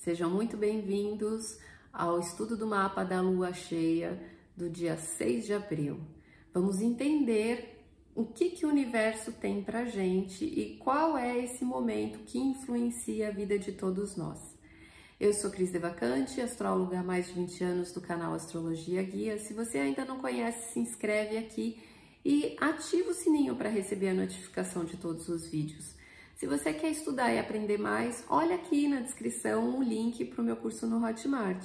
Sejam muito bem-vindos ao estudo do mapa da lua cheia do dia 6 de abril. Vamos entender o que, que o universo tem para gente e qual é esse momento que influencia a vida de todos nós. Eu sou Cris Devacante, astróloga há mais de 20 anos do canal Astrologia Guia. Se você ainda não conhece, se inscreve aqui e ativa o sininho para receber a notificação de todos os vídeos. Se você quer estudar e aprender mais, olha aqui na descrição o link para o meu curso no Hotmart.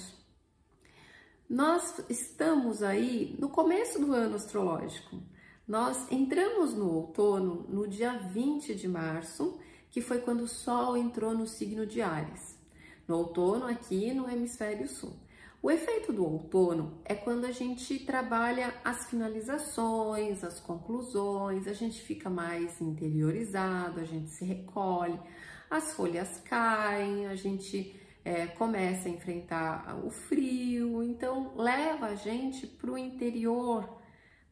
Nós estamos aí no começo do ano astrológico. Nós entramos no outono no dia 20 de março, que foi quando o Sol entrou no signo de Ares. No outono, aqui no hemisfério sul. O efeito do outono é quando a gente trabalha as finalizações, as conclusões, a gente fica mais interiorizado, a gente se recolhe, as folhas caem, a gente é, começa a enfrentar o frio, então leva a gente para o interior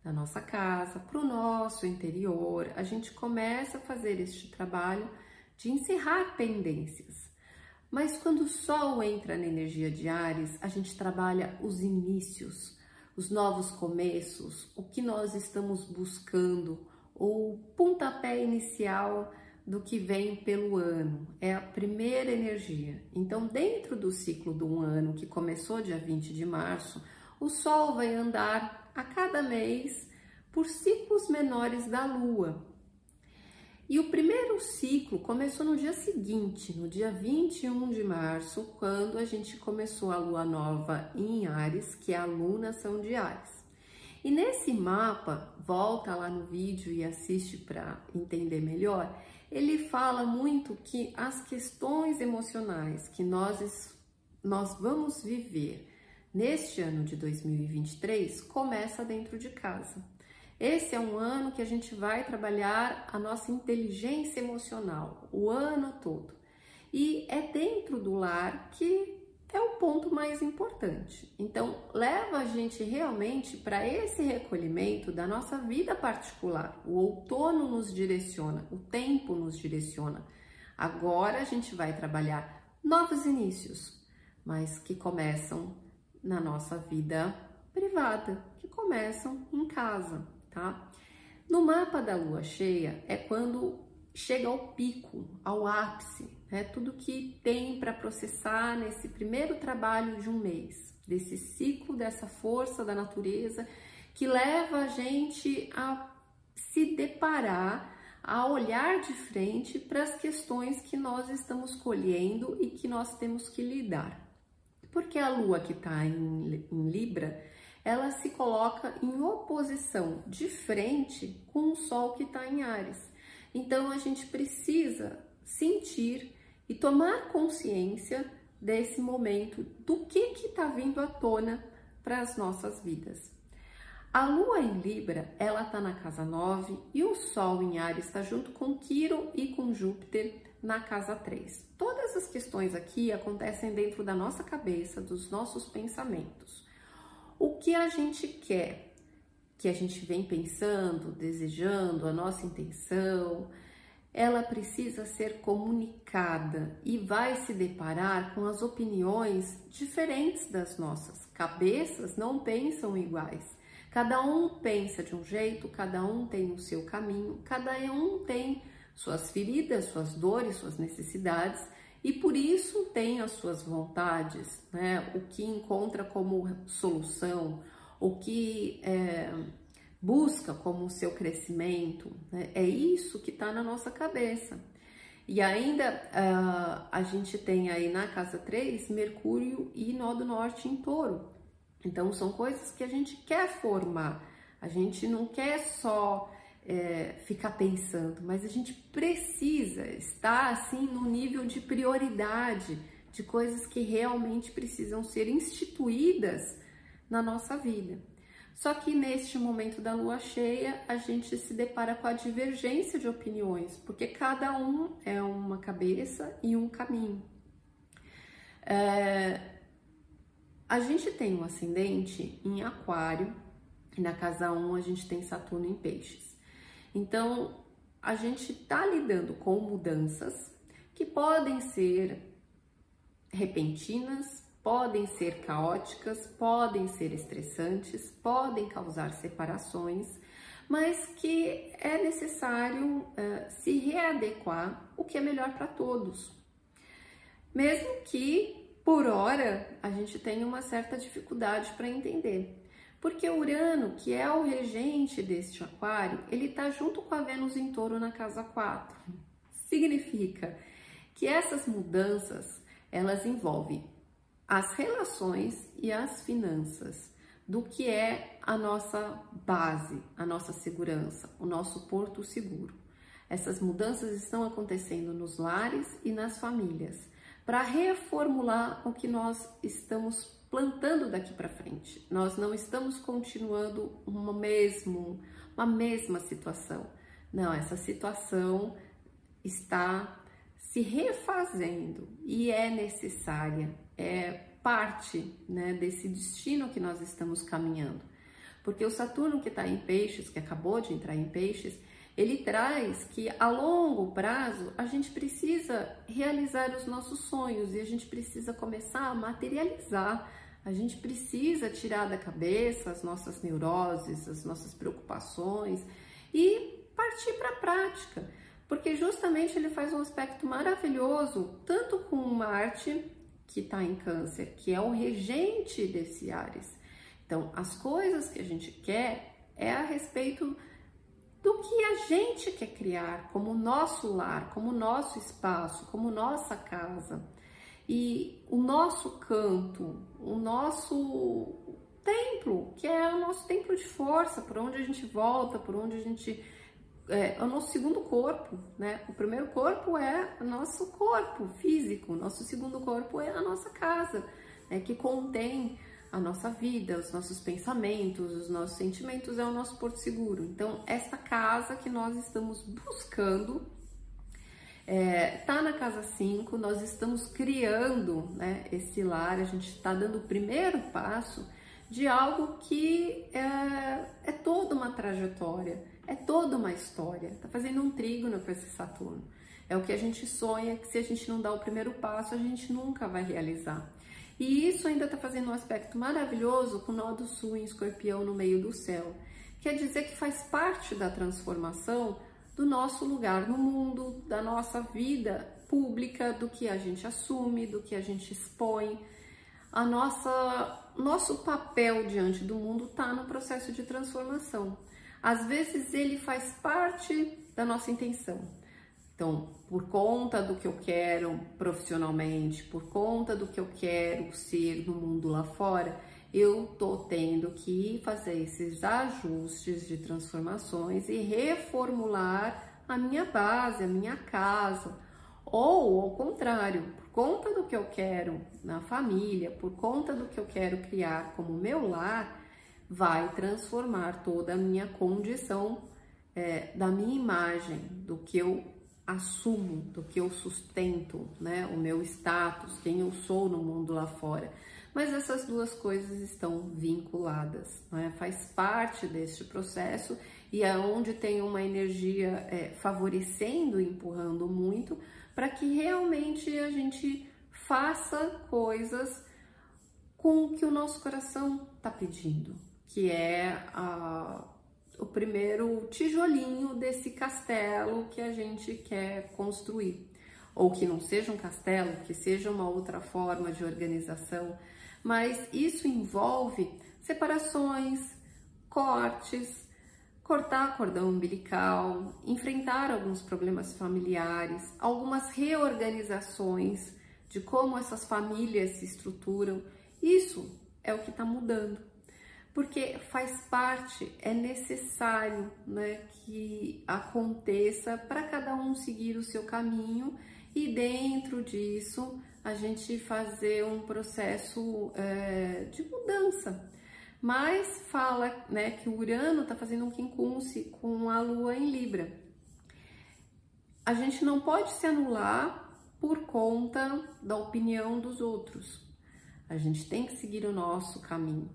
da nossa casa, para o nosso interior, a gente começa a fazer este trabalho de encerrar pendências. Mas quando o Sol entra na energia de Ares, a gente trabalha os inícios, os novos começos, o que nós estamos buscando, o pontapé inicial do que vem pelo ano. É a primeira energia. Então, dentro do ciclo do ano, que começou dia 20 de março, o Sol vai andar a cada mês por ciclos menores da Lua. E o primeiro ciclo começou no dia seguinte, no dia 21 de março, quando a gente começou a lua nova em Ares, que é a lunação de Ares. E nesse mapa, volta lá no vídeo e assiste para entender melhor, ele fala muito que as questões emocionais que nós, nós vamos viver neste ano de 2023 começa dentro de casa. Esse é um ano que a gente vai trabalhar a nossa inteligência emocional o ano todo. E é dentro do lar que é o ponto mais importante. Então, leva a gente realmente para esse recolhimento da nossa vida particular. O outono nos direciona, o tempo nos direciona. Agora a gente vai trabalhar novos inícios, mas que começam na nossa vida privada, que começam em casa tá? No mapa da lua cheia é quando chega ao pico, ao ápice, né? Tudo que tem para processar nesse primeiro trabalho de um mês, desse ciclo, dessa força da natureza que leva a gente a se deparar, a olhar de frente para as questões que nós estamos colhendo e que nós temos que lidar. Porque a lua que está em, em Libra ela se coloca em oposição de frente com o Sol que está em Ares. Então a gente precisa sentir e tomar consciência desse momento, do que que está vindo à tona para as nossas vidas. A Lua em Libra, ela está na casa 9 e o Sol em Ares está junto com Quiro e com Júpiter na casa 3. Todas as questões aqui acontecem dentro da nossa cabeça, dos nossos pensamentos. O que a gente quer, que a gente vem pensando, desejando, a nossa intenção, ela precisa ser comunicada e vai se deparar com as opiniões diferentes das nossas. Cabeças não pensam iguais. Cada um pensa de um jeito, cada um tem o seu caminho, cada um tem suas feridas, suas dores, suas necessidades e por isso tem as suas vontades, né? O que encontra como solução, o que é, busca como seu crescimento, né? é isso que está na nossa cabeça. E ainda uh, a gente tem aí na casa 3 Mercúrio e Nó do Norte em touro. Então são coisas que a gente quer formar, a gente não quer só é, ficar pensando, mas a gente precisa estar assim no nível de prioridade de coisas que realmente precisam ser instituídas na nossa vida. Só que neste momento da lua cheia, a gente se depara com a divergência de opiniões, porque cada um é uma cabeça e um caminho. É, a gente tem um ascendente em Aquário, e na casa 1 a gente tem Saturno em Peixes. Então, a gente está lidando com mudanças que podem ser repentinas, podem ser caóticas, podem ser estressantes, podem causar separações, mas que é necessário uh, se readequar o que é melhor para todos. Mesmo que, por hora, a gente tenha uma certa dificuldade para entender. Porque Urano, que é o regente deste aquário, ele está junto com a Vênus em touro na casa 4. Significa que essas mudanças, elas envolvem as relações e as finanças do que é a nossa base, a nossa segurança, o nosso porto seguro. Essas mudanças estão acontecendo nos lares e nas famílias para reformular o que nós estamos plantando daqui para frente. Nós não estamos continuando uma mesmo, uma mesma situação. Não, essa situação está se refazendo e é necessária, é parte né, desse destino que nós estamos caminhando. Porque o Saturno que está em peixes, que acabou de entrar em peixes, ele traz que a longo prazo a gente precisa realizar os nossos sonhos e a gente precisa começar a materializar a gente precisa tirar da cabeça as nossas neuroses, as nossas preocupações e partir para a prática, porque justamente ele faz um aspecto maravilhoso, tanto com Marte, que está em Câncer, que é o regente desse Ares. Então, as coisas que a gente quer é a respeito do que a gente quer criar como nosso lar, como nosso espaço, como nossa casa. E o nosso canto, o nosso templo, que é o nosso templo de força, por onde a gente volta, por onde a gente. É, é o nosso segundo corpo, né? O primeiro corpo é o nosso corpo físico, o nosso segundo corpo é a nossa casa, né? que contém a nossa vida, os nossos pensamentos, os nossos sentimentos, é o nosso porto seguro. Então, esta casa que nós estamos buscando é, tá na casa 5, nós estamos criando né, esse lar, a gente está dando o primeiro passo de algo que é, é toda uma trajetória, é toda uma história. Está fazendo um trígono com esse Saturno. É o que a gente sonha que se a gente não dá o primeiro passo, a gente nunca vai realizar. E isso ainda está fazendo um aspecto maravilhoso com o nó do sul em escorpião no meio do céu. Quer dizer que faz parte da transformação do nosso lugar no mundo, da nossa vida pública, do que a gente assume, do que a gente expõe. A nossa, nosso papel diante do mundo está no processo de transformação. Às vezes ele faz parte da nossa intenção. Então, por conta do que eu quero profissionalmente, por conta do que eu quero ser no mundo lá fora, eu tô tendo que fazer esses ajustes de transformações e reformular a minha base, a minha casa. Ou ao contrário, por conta do que eu quero na família, por conta do que eu quero criar como meu lar, vai transformar toda a minha condição é, da minha imagem, do que eu assumo, do que eu sustento, né? O meu status, quem eu sou no mundo lá fora mas essas duas coisas estão vinculadas, é? faz parte deste processo e é onde tem uma energia é, favorecendo empurrando muito para que realmente a gente faça coisas com o que o nosso coração está pedindo, que é a, o primeiro tijolinho desse castelo que a gente quer construir. Ou que não seja um castelo, que seja uma outra forma de organização, mas isso envolve separações, cortes, cortar cordão umbilical, enfrentar alguns problemas familiares, algumas reorganizações de como essas famílias se estruturam. Isso é o que está mudando, porque faz parte, é necessário né, que aconteça para cada um seguir o seu caminho e dentro disso a gente fazer um processo é, de mudança. Mas fala né, que o Urano está fazendo um quincunce com a Lua em Libra. A gente não pode se anular por conta da opinião dos outros. A gente tem que seguir o nosso caminho,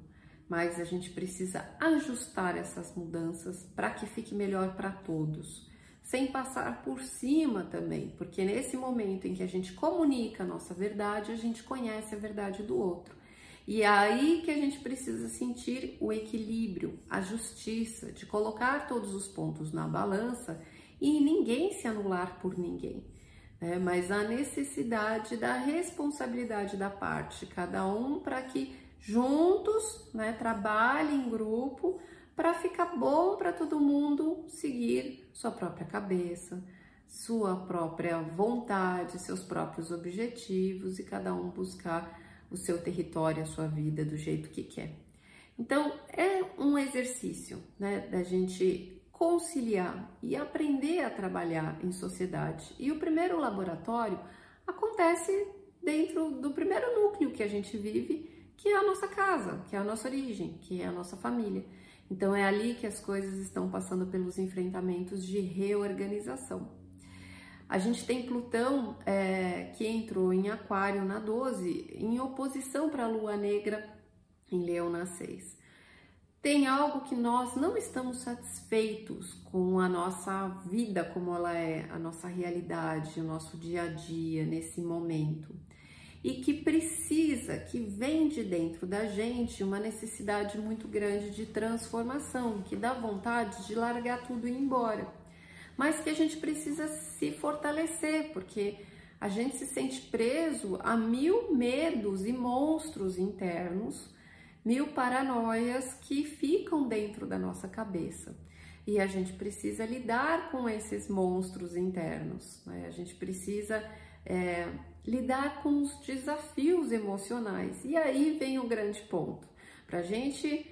mas a gente precisa ajustar essas mudanças para que fique melhor para todos sem passar por cima também, porque nesse momento em que a gente comunica a nossa verdade, a gente conhece a verdade do outro. E é aí que a gente precisa sentir o equilíbrio, a justiça, de colocar todos os pontos na balança e ninguém se anular por ninguém. Né? Mas a necessidade da responsabilidade da parte, cada um para que juntos né, trabalhem em grupo para ficar bom para todo mundo seguir sua própria cabeça, sua própria vontade, seus próprios objetivos e cada um buscar o seu território, a sua vida do jeito que quer. Então, é um exercício, né, da gente conciliar e aprender a trabalhar em sociedade. E o primeiro laboratório acontece dentro do primeiro núcleo que a gente vive, que é a nossa casa, que é a nossa origem, que é a nossa família. Então é ali que as coisas estão passando pelos enfrentamentos de reorganização. A gente tem Plutão é, que entrou em Aquário na 12, em oposição para a Lua Negra em Leão na 6. Tem algo que nós não estamos satisfeitos com a nossa vida como ela é, a nossa realidade, o nosso dia a dia nesse momento. E que precisa, que vem de dentro da gente uma necessidade muito grande de transformação, que dá vontade de largar tudo e ir embora mas que a gente precisa se fortalecer, porque a gente se sente preso a mil medos e monstros internos, mil paranoias que ficam dentro da nossa cabeça. E a gente precisa lidar com esses monstros internos, né? a gente precisa é, lidar com os desafios emocionais. E aí vem o grande ponto: para a gente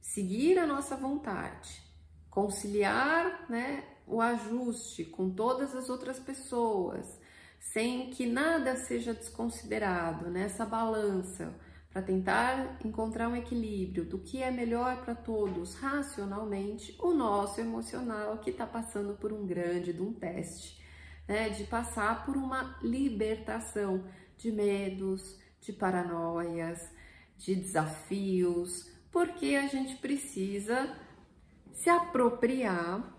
seguir a nossa vontade, conciliar né, o ajuste com todas as outras pessoas, sem que nada seja desconsiderado nessa balança, para tentar encontrar um equilíbrio do que é melhor para todos racionalmente, o nosso emocional que está passando por um grande de um teste, né, de passar por uma libertação de medos, de paranoias, de desafios, porque a gente precisa se apropriar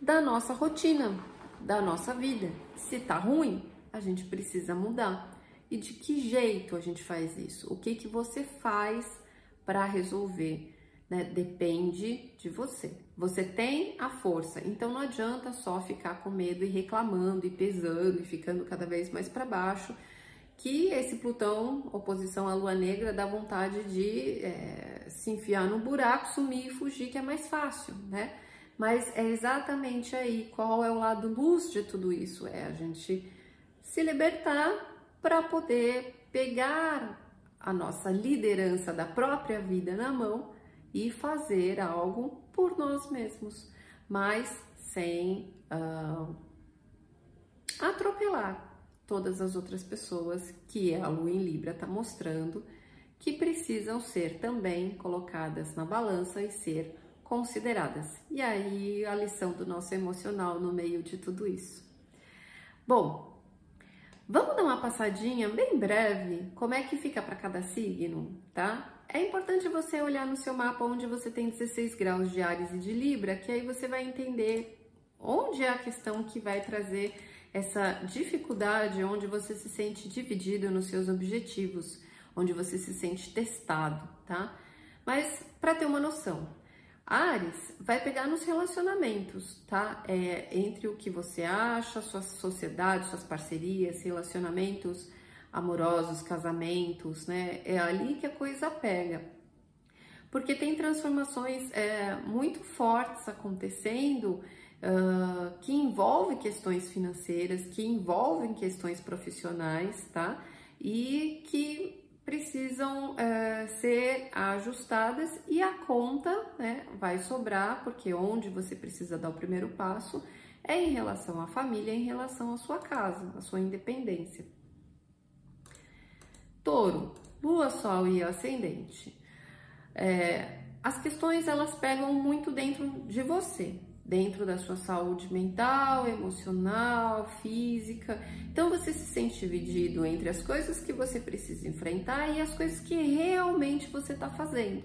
da nossa rotina, da nossa vida. Se tá ruim, a gente precisa mudar. E de que jeito a gente faz isso? O que que você faz para resolver? Né? Depende de você. Você tem a força, então não adianta só ficar com medo e reclamando e pesando e ficando cada vez mais para baixo. Que esse Plutão, oposição à Lua Negra, dá vontade de é, se enfiar no buraco, sumir e fugir, que é mais fácil, né? Mas é exatamente aí qual é o lado luz de tudo isso: é a gente se libertar para poder pegar a nossa liderança da própria vida na mão e fazer algo por nós mesmos, mas sem uh, atropelar todas as outras pessoas que a Lua em Libra está mostrando que precisam ser também colocadas na balança e ser consideradas. E aí a lição do nosso emocional no meio de tudo isso. Bom, vamos dar uma passadinha bem breve como é que fica para cada signo, tá? É importante você olhar no seu mapa onde você tem 16 graus de Ares e de Libra, que aí você vai entender onde é a questão que vai trazer essa dificuldade, onde você se sente dividido nos seus objetivos, onde você se sente testado, tá? Mas para ter uma noção, Ares vai pegar nos relacionamentos, tá? É, entre o que você acha, sua sociedade, suas parcerias, relacionamentos amorosos, casamentos, né? É ali que a coisa pega. Porque tem transformações é, muito fortes acontecendo uh, que envolvem questões financeiras, que envolvem questões profissionais, tá? E que precisam é, ser ajustadas e a conta né, vai sobrar, porque onde você precisa dar o primeiro passo é em relação à família, em relação à sua casa, à sua independência. Touro, Lua, Sol e Ascendente. É, as questões elas pegam muito dentro de você, dentro da sua saúde mental, emocional, física. Então você se sente dividido entre as coisas que você precisa enfrentar e as coisas que realmente você está fazendo.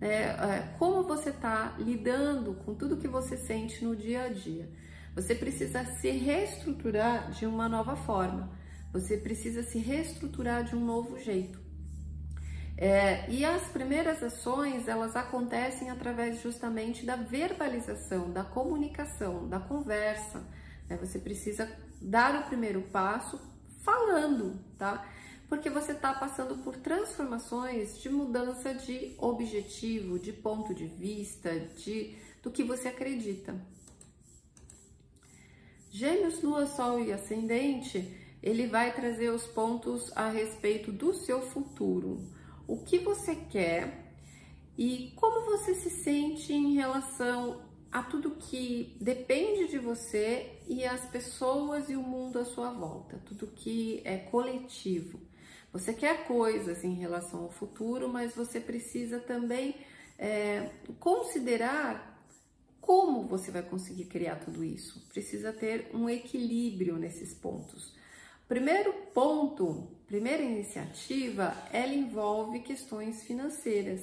É, é, como você está lidando com tudo que você sente no dia a dia. Você precisa se reestruturar de uma nova forma. Você precisa se reestruturar de um novo jeito. É, e as primeiras ações elas acontecem através justamente da verbalização, da comunicação, da conversa. Né? Você precisa dar o primeiro passo falando, tá? Porque você está passando por transformações de mudança de objetivo, de ponto de vista, de do que você acredita. Gêmeos, Lua, Sol e Ascendente, ele vai trazer os pontos a respeito do seu futuro o que você quer e como você se sente em relação a tudo que depende de você e as pessoas e o mundo à sua volta, tudo que é coletivo. Você quer coisas em relação ao futuro, mas você precisa também é, considerar como você vai conseguir criar tudo isso. Precisa ter um equilíbrio nesses pontos. Primeiro ponto, primeira iniciativa, ela envolve questões financeiras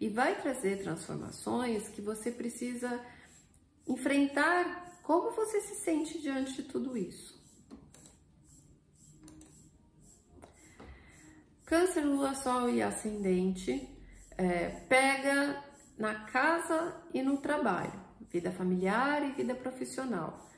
e vai trazer transformações que você precisa enfrentar. Como você se sente diante de tudo isso? Câncer, Lua, Sol e Ascendente é, pega na casa e no trabalho, vida familiar e vida profissional.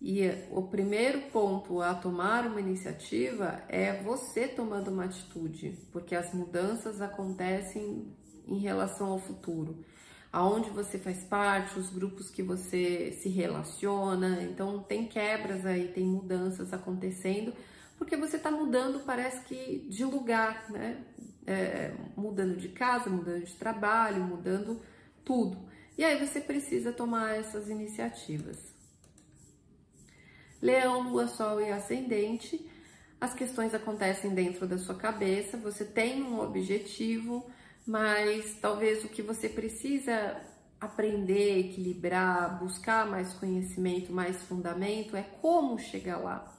E o primeiro ponto a tomar uma iniciativa é você tomando uma atitude, porque as mudanças acontecem em relação ao futuro. Aonde você faz parte, os grupos que você se relaciona, então tem quebras aí, tem mudanças acontecendo, porque você está mudando, parece que de lugar, né? É, mudando de casa, mudando de trabalho, mudando tudo. E aí você precisa tomar essas iniciativas. Leão, Lua, Sol e Ascendente. As questões acontecem dentro da sua cabeça, você tem um objetivo, mas talvez o que você precisa aprender, equilibrar, buscar mais conhecimento, mais fundamento, é como chegar lá.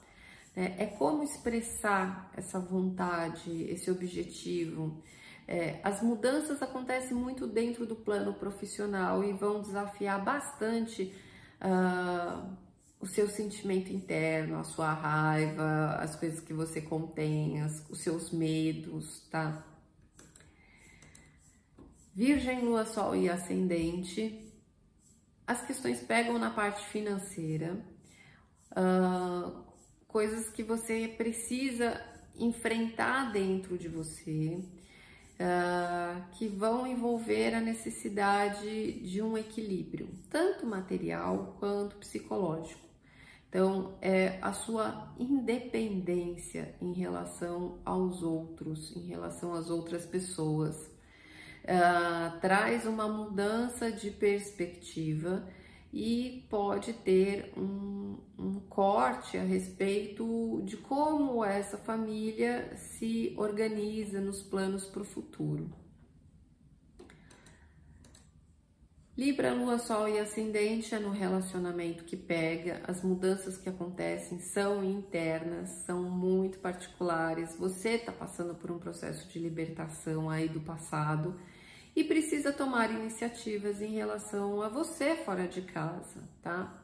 Né? É como expressar essa vontade, esse objetivo. É, as mudanças acontecem muito dentro do plano profissional e vão desafiar bastante uh, o seu sentimento interno, a sua raiva, as coisas que você contém, as, os seus medos, tá? Virgem, Lua, Sol e Ascendente, as questões pegam na parte financeira, uh, coisas que você precisa enfrentar dentro de você, uh, que vão envolver a necessidade de um equilíbrio, tanto material quanto psicológico. Então, é a sua independência em relação aos outros, em relação às outras pessoas. Uh, traz uma mudança de perspectiva e pode ter um, um corte a respeito de como essa família se organiza nos planos para o futuro. Libra, Lua, Sol e Ascendente é no relacionamento que pega, as mudanças que acontecem são internas, são muito particulares. Você está passando por um processo de libertação aí do passado e precisa tomar iniciativas em relação a você fora de casa, tá?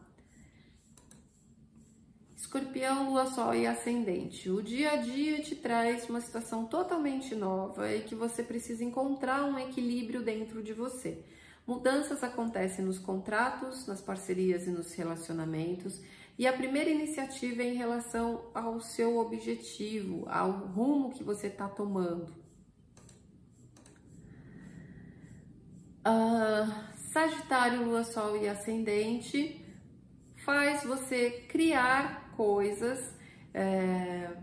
Escorpião, Lua, Sol e Ascendente. O dia a dia te traz uma situação totalmente nova e que você precisa encontrar um equilíbrio dentro de você. Mudanças acontecem nos contratos, nas parcerias e nos relacionamentos, e a primeira iniciativa é em relação ao seu objetivo, ao rumo que você está tomando. Uh, Sagitário, Lua, Sol e Ascendente faz você criar coisas é,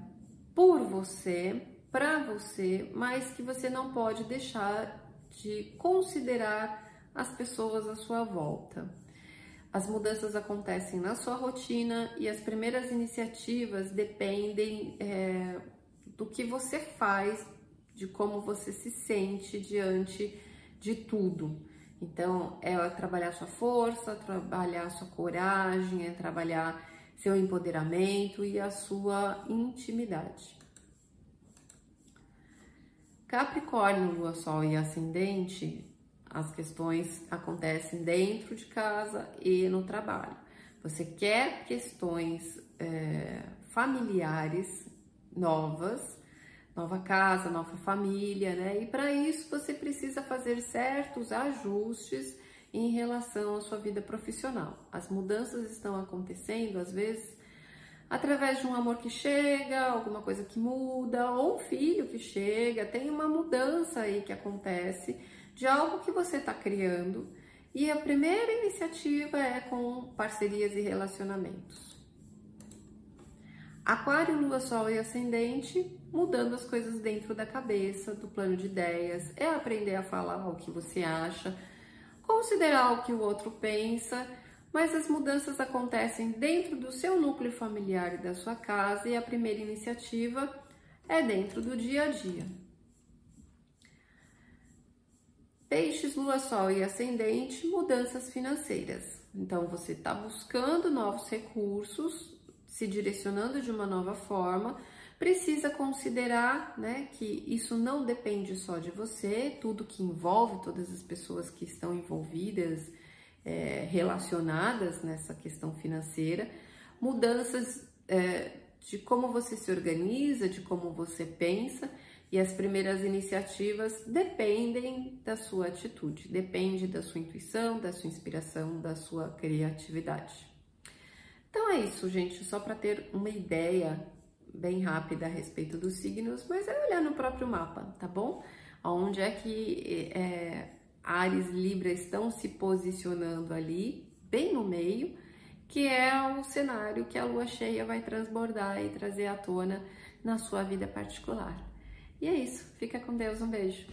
por você, para você, mas que você não pode deixar de considerar as pessoas à sua volta. As mudanças acontecem na sua rotina e as primeiras iniciativas dependem é, do que você faz, de como você se sente diante de tudo. Então, é trabalhar sua força, trabalhar sua coragem, é trabalhar seu empoderamento e a sua intimidade. Capricórnio, Lua, Sol e Ascendente as questões acontecem dentro de casa e no trabalho. Você quer questões é, familiares novas, nova casa, nova família, né? E para isso você precisa fazer certos ajustes em relação à sua vida profissional. As mudanças estão acontecendo, às vezes, através de um amor que chega, alguma coisa que muda, ou um filho que chega, tem uma mudança aí que acontece de algo que você está criando. E a primeira iniciativa é com parcerias e relacionamentos. Aquário, Lua, Sol e Ascendente, mudando as coisas dentro da cabeça, do plano de ideias, é aprender a falar o que você acha, considerar o que o outro pensa, mas as mudanças acontecem dentro do seu núcleo familiar e da sua casa, e a primeira iniciativa é dentro do dia a dia. Peixes, Lua, Sol e Ascendente, mudanças financeiras. Então, você está buscando novos recursos, se direcionando de uma nova forma, precisa considerar né, que isso não depende só de você, tudo que envolve todas as pessoas que estão envolvidas, é, relacionadas nessa questão financeira, mudanças é, de como você se organiza, de como você pensa, e as primeiras iniciativas dependem da sua atitude, depende da sua intuição, da sua inspiração, da sua criatividade. Então é isso, gente, só para ter uma ideia bem rápida a respeito dos signos, mas é olhar no próprio mapa, tá bom? Onde é que é, Ares e Libra estão se posicionando ali, bem no meio, que é o cenário que a lua cheia vai transbordar e trazer à tona na sua vida particular. E é isso, fica com Deus, um beijo.